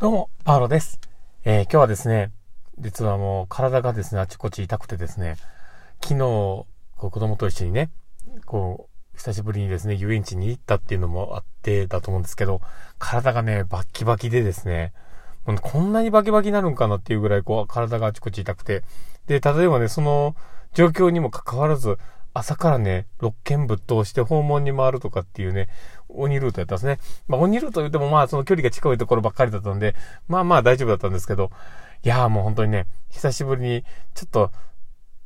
どうも、パウロです。えー今日はですね、実はもう体がですね、あちこち痛くてですね、昨日、こう子供と一緒にね、こう、久しぶりにですね、遊園地に行ったっていうのもあってだと思うんですけど、体がね、バッキバキでですね、こんなにバキバキになるんかなっていうぐらい、こう、体があちこち痛くて。で、例えばね、その状況にもかかわらず、朝からね、6軒ぶっ通して訪問に回るとかっていうね、鬼ルートやったんですね。まあ、鬼ルート言ってもまあ、その距離が近いところばっかりだったんで、まあまあ大丈夫だったんですけど、いやーもう本当にね、久しぶりに、ちょっと、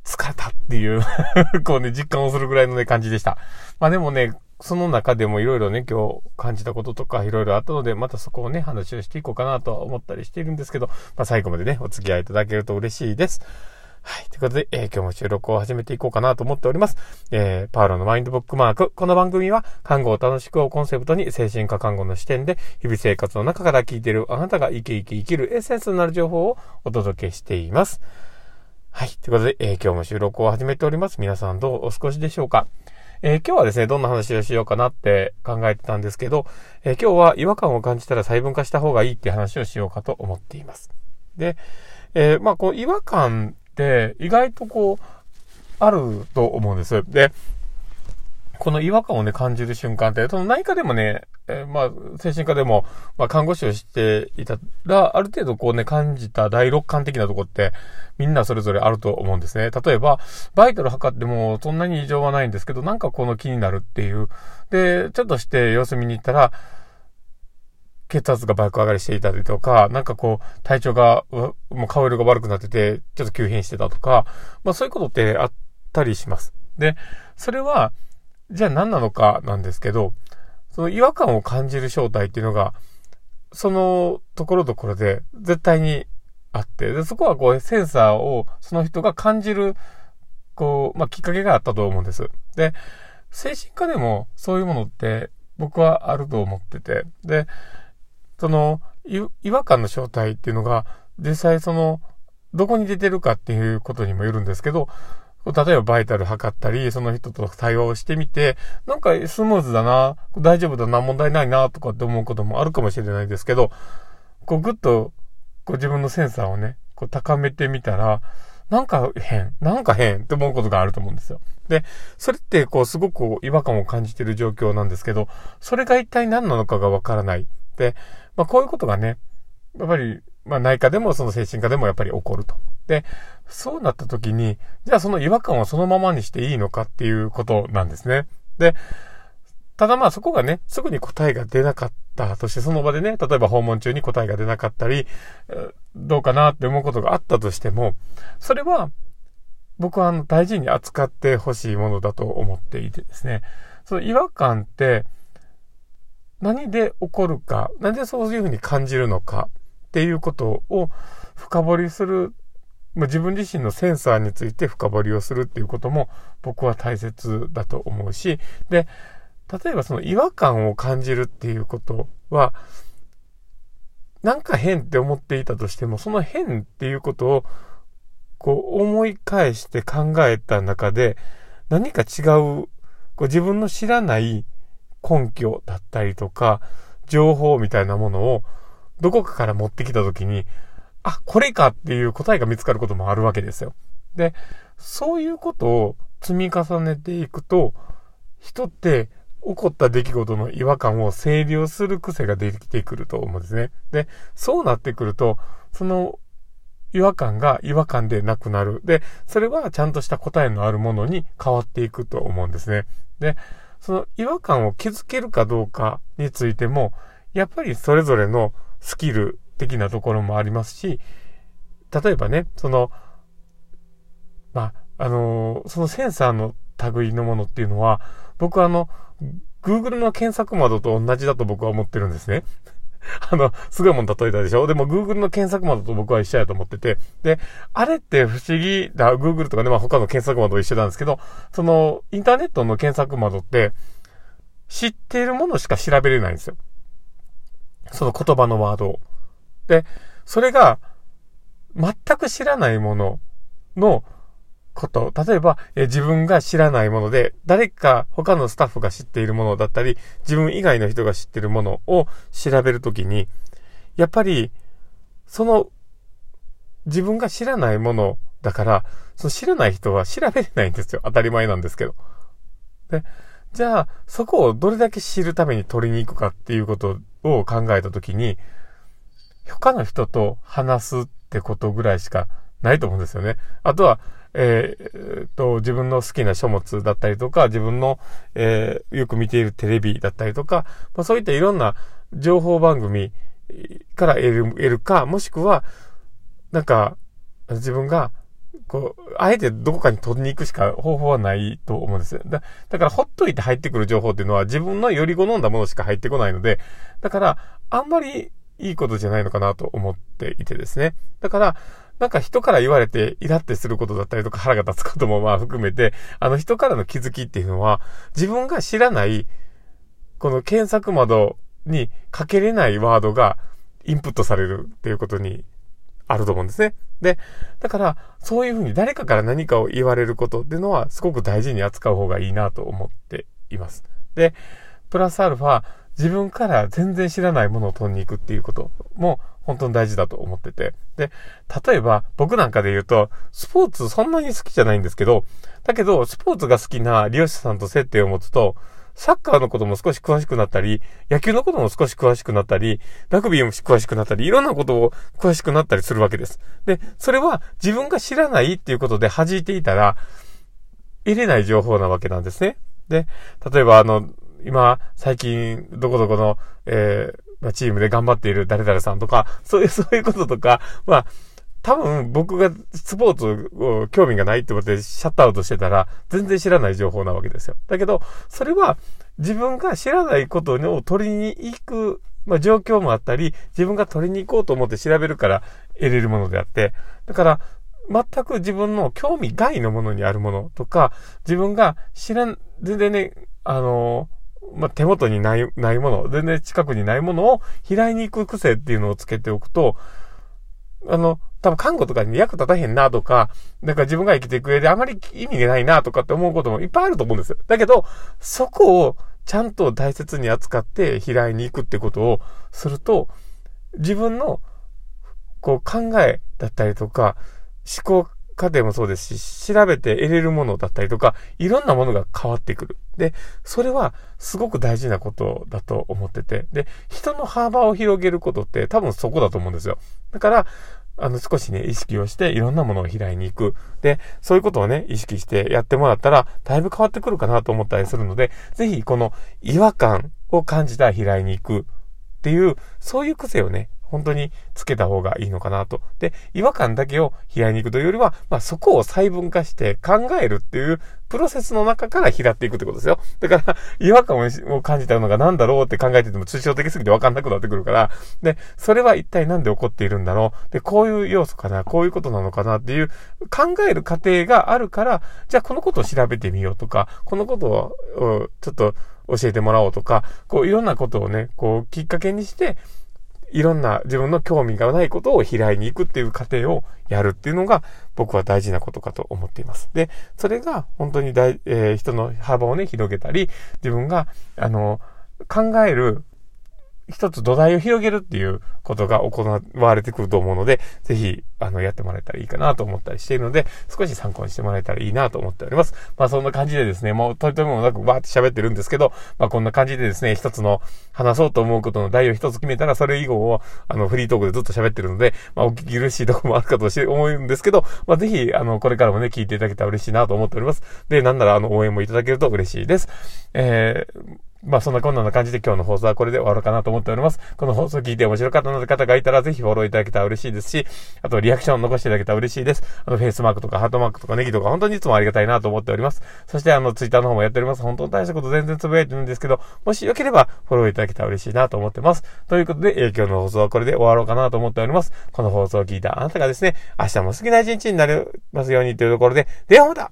疲れたっていう こうね、実感をするぐらいのね、感じでした。まあでもね、その中でもいろいろね、今日感じたこととかいろいろあったので、またそこをね、話をしていこうかなと思ったりしているんですけど、まあ最後までね、お付き合いいただけると嬉しいです。はい。ということで、えー今日も収録を始めていこうかなと思っております。えーパウロのマインドブックマーク。この番組は、看護を楽しくをコンセプトに、精神科看護の視点で、日々生活の中から聞いているあなたが生き生き生きるエッセンスになる情報をお届けしています。はい。ということで、えー今日も収録を始めております。皆さんどうお過ごしでしょうか？えー今日はですね、どんな話をしようかなって考えてたんですけど、えー今日は違和感を感じたら細分化した方がいいって話をしようかと思っています。で、えーまあ、こう、違和感って意外とこう、あると思うんです。で、この違和感をね、感じる瞬間って、その内科でもね、えーまあ、精神科でも、まあ、看護師をしていたら、ある程度こうね、感じた第六感的なとこって、みんなそれぞれあると思うんですね。例えば、バイタル測ってもそんなに異常はないんですけど、なんかこの気になるっていう。で、ちょっとして様子見に行ったら、血圧が爆上がりしていたりとか、なんかこう、体調が、もう顔色が悪くなってて、ちょっと急変してたとか、まあそういうことってあったりします。で、それは、じゃあ何なのかなんですけど、その違和感を感じる正体っていうのが、そのところどころで絶対にあって、でそこはこうセンサーをその人が感じる、こう、まあきっかけがあったと思うんです。で、精神科でもそういうものって僕はあると思ってて、で、その、違和感の正体っていうのが、実際その、どこに出てるかっていうことにもよるんですけど、例えばバイタル測ったり、その人と対話をしてみて、なんかスムーズだな、大丈夫だな、問題ないな、とかって思うこともあるかもしれないですけど、こうぐっと、こう自分のセンサーをね、こう高めてみたら、なんか変、なんか変って思うことがあると思うんですよ。で、それってこうすごく違和感を感じている状況なんですけど、それが一体何なのかがわからない。で、まあこういうことがね、やっぱり、まあ内科でもその精神科でもやっぱり起こると。で、そうなった時に、じゃあその違和感をそのままにしていいのかっていうことなんですね。で、ただまあそこがね、すぐに答えが出なかったとして、その場でね、例えば訪問中に答えが出なかったり、どうかなって思うことがあったとしても、それは僕はあの大事に扱ってほしいものだと思っていてですね、その違和感って何で起こるか、何でそういうふうに感じるのかっていうことを深掘りするまあ自分自身のセンサーについて深掘りをするっていうことも僕は大切だと思うし、で、例えばその違和感を感じるっていうことは、なんか変って思っていたとしても、その変っていうことを、こう思い返して考えた中で、何か違う、こう自分の知らない根拠だったりとか、情報みたいなものを、どこかから持ってきたときに、あ、これかっていう答えが見つかることもあるわけですよ。で、そういうことを積み重ねていくと、人って起こった出来事の違和感を整理をする癖が出てきてくると思うんですね。で、そうなってくると、その違和感が違和感でなくなる。で、それはちゃんとした答えのあるものに変わっていくと思うんですね。で、その違和感を気づけるかどうかについても、やっぱりそれぞれのスキル的なところもありますし、例えばね、その、まあ、あのそのセンサーの類のものっていうのは、僕はあの、Google の検索窓と同じだと僕は思ってるんですね。あの、すごいもん例えたでしょ？でも Google の検索窓と僕は一緒やと思ってて。で、あれって不思議だ、Google とかね、まあ他の検索窓と一緒なんですけど、その、インターネットの検索窓って、知っているものしか調べれないんですよ。その言葉のワードを。で、それが、全く知らないもののこと。例えば、え自分が知らないもので、誰か他のスタッフが知っているものだったり、自分以外の人が知っているものを調べるときに、やっぱり、その、自分が知らないものだから、その知らない人は調べれないんですよ。当たり前なんですけど。で、じゃあ、そこをどれだけ知るために取りに行くかっていうことを考えたときに、他の人と話すってことぐらいしかないと思うんですよね。あとは、えー、と、自分の好きな書物だったりとか、自分の、えー、よく見ているテレビだったりとか、まあ、そういったいろんな情報番組から得る、得るか、もしくは、なんか、自分がこう、あえてどこかに取りに行くしか方法はないと思うんですよ。だだから、ほっといて入ってくる情報っていうのは自分のより好んだものしか入ってこないので、だから、あんまりいいことじゃないのかなと思っていてですね。だから、なんか人から言われてイラってすることだったりとか腹が立つこともまあ含めて、あの人からの気づきっていうのは、自分が知らない、この検索窓にかけれないワードがインプットされるっていうことにあると思うんですね。で、だから、そういうふうに誰かから何かを言われることっていうのは、すごく大事に扱う方がいいなと思っています。で、プラスアルファ、自分から全然知らないものを取りに行くっていうことも本当に大事だと思ってて。で、例えば僕なんかで言うと、スポーツそんなに好きじゃないんですけど、だけどスポーツが好きな利用者さんと接点を持つと、サッカーのことも少し詳しくなったり、野球のことも少し詳しくなったり、ラグビーも詳しくなったり、いろんなことを詳しくなったりするわけです。で、それは自分が知らないっていうことで弾いていたら、入れない情報なわけなんですね。で、例えばあの、今、最近、どこどこの、えー、まあチームで頑張っている誰々さんとか、そういう、そういうこととか、まあ、多分僕がスポーツを興味がないってことでシャットアウトしてたら全然知らない情報なわけですよ。だけど、それは自分が知らないことを取りに行く、まあ、状況もあったり、自分が取りに行こうと思って調べるから得れるものであって、だから、全く自分の興味外のものにあるものとか、自分が知らん、全然ね、あのまあ、手元にない、ないもの、全然近くにないものを拾いに行く癖っていうのをつけておくと、あの、多分看護とかに役立たへんなとか、なんか自分が生きていく上であまり意味がないなとかって思うこともいっぱいあると思うんですよ。だけど、そこをちゃんと大切に扱って開いに行くってことをすると、自分のこう考えだったりとか、思考過程もそうですし、調べて得れるものだったりとか、いろんなものが変わってくる。で、それはすごく大事なことだと思ってて、で、人の幅を広げることって多分そこだと思うんですよ。だから、あの、少しね、意識をして、いろんなものを開いに行く。で、そういうことをね、意識してやってもらったら、だいぶ変わってくるかなと思ったりするので、ぜひ、この違和感を感じたら開いに行くっていう、そういう癖をね、本当につけた方がいいのかなと。で、違和感だけを拾いに行くというよりは、まあそこを細分化して考えるっていうプロセスの中から拾っていくってことですよ。だから、違和感を感じたのが何だろうって考えてても抽象的すぎてわかんなくなってくるから、で、それは一体何で起こっているんだろう。で、こういう要素かな、こういうことなのかなっていう考える過程があるから、じゃあこのことを調べてみようとか、このことをちょっと教えてもらおうとか、こういろんなことをね、こうきっかけにして、いろんな自分の興味がないことを開いに行くっていう過程をやるっていうのが僕は大事なことかと思っています。で、それが本当に大、えー、人の幅をね、広げたり、自分が、あの、考える一つ土台を広げるっていうことが行われてくると思うので、ぜひ、あの、やってもらえたらいいかなと思ったりしているので、少し参考にしてもらえたらいいなと思っております。まあ、そんな感じでですね、もう、とりとめもなくバーって喋ってるんですけど、まあ、こんな感じでですね、一つの話そうと思うことの題を一つ決めたら、それ以後を、あの、フリートークでずっと喋ってるので、まあ、お聞き苦しいとこもあるかと思うんですけど、まあ、ぜひ、あの、これからもね、聞いていただけたら嬉しいなと思っております。で、なんなら、あの、応援もいただけると嬉しいです。えーまあそんなこんな感じで今日の放送はこれで終わろうかなと思っております。この放送聞いて面白かったな方がいたらぜひフォローいただけたら嬉しいですし、あとリアクションを残していただけたら嬉しいです。あのフェイスマークとかハートマークとかネギとか本当にいつもありがたいなと思っております。そしてあのツイッターの方もやっております。本当に大したこと全然つぶやいてるんですけど、もしよければフォローいただけたら嬉しいなと思ってます。ということで、えー、今日の放送はこれで終わろうかなと思っております。この放送を聞いたあなたがですね、明日も好きな一日になりますようにというところで、ではまた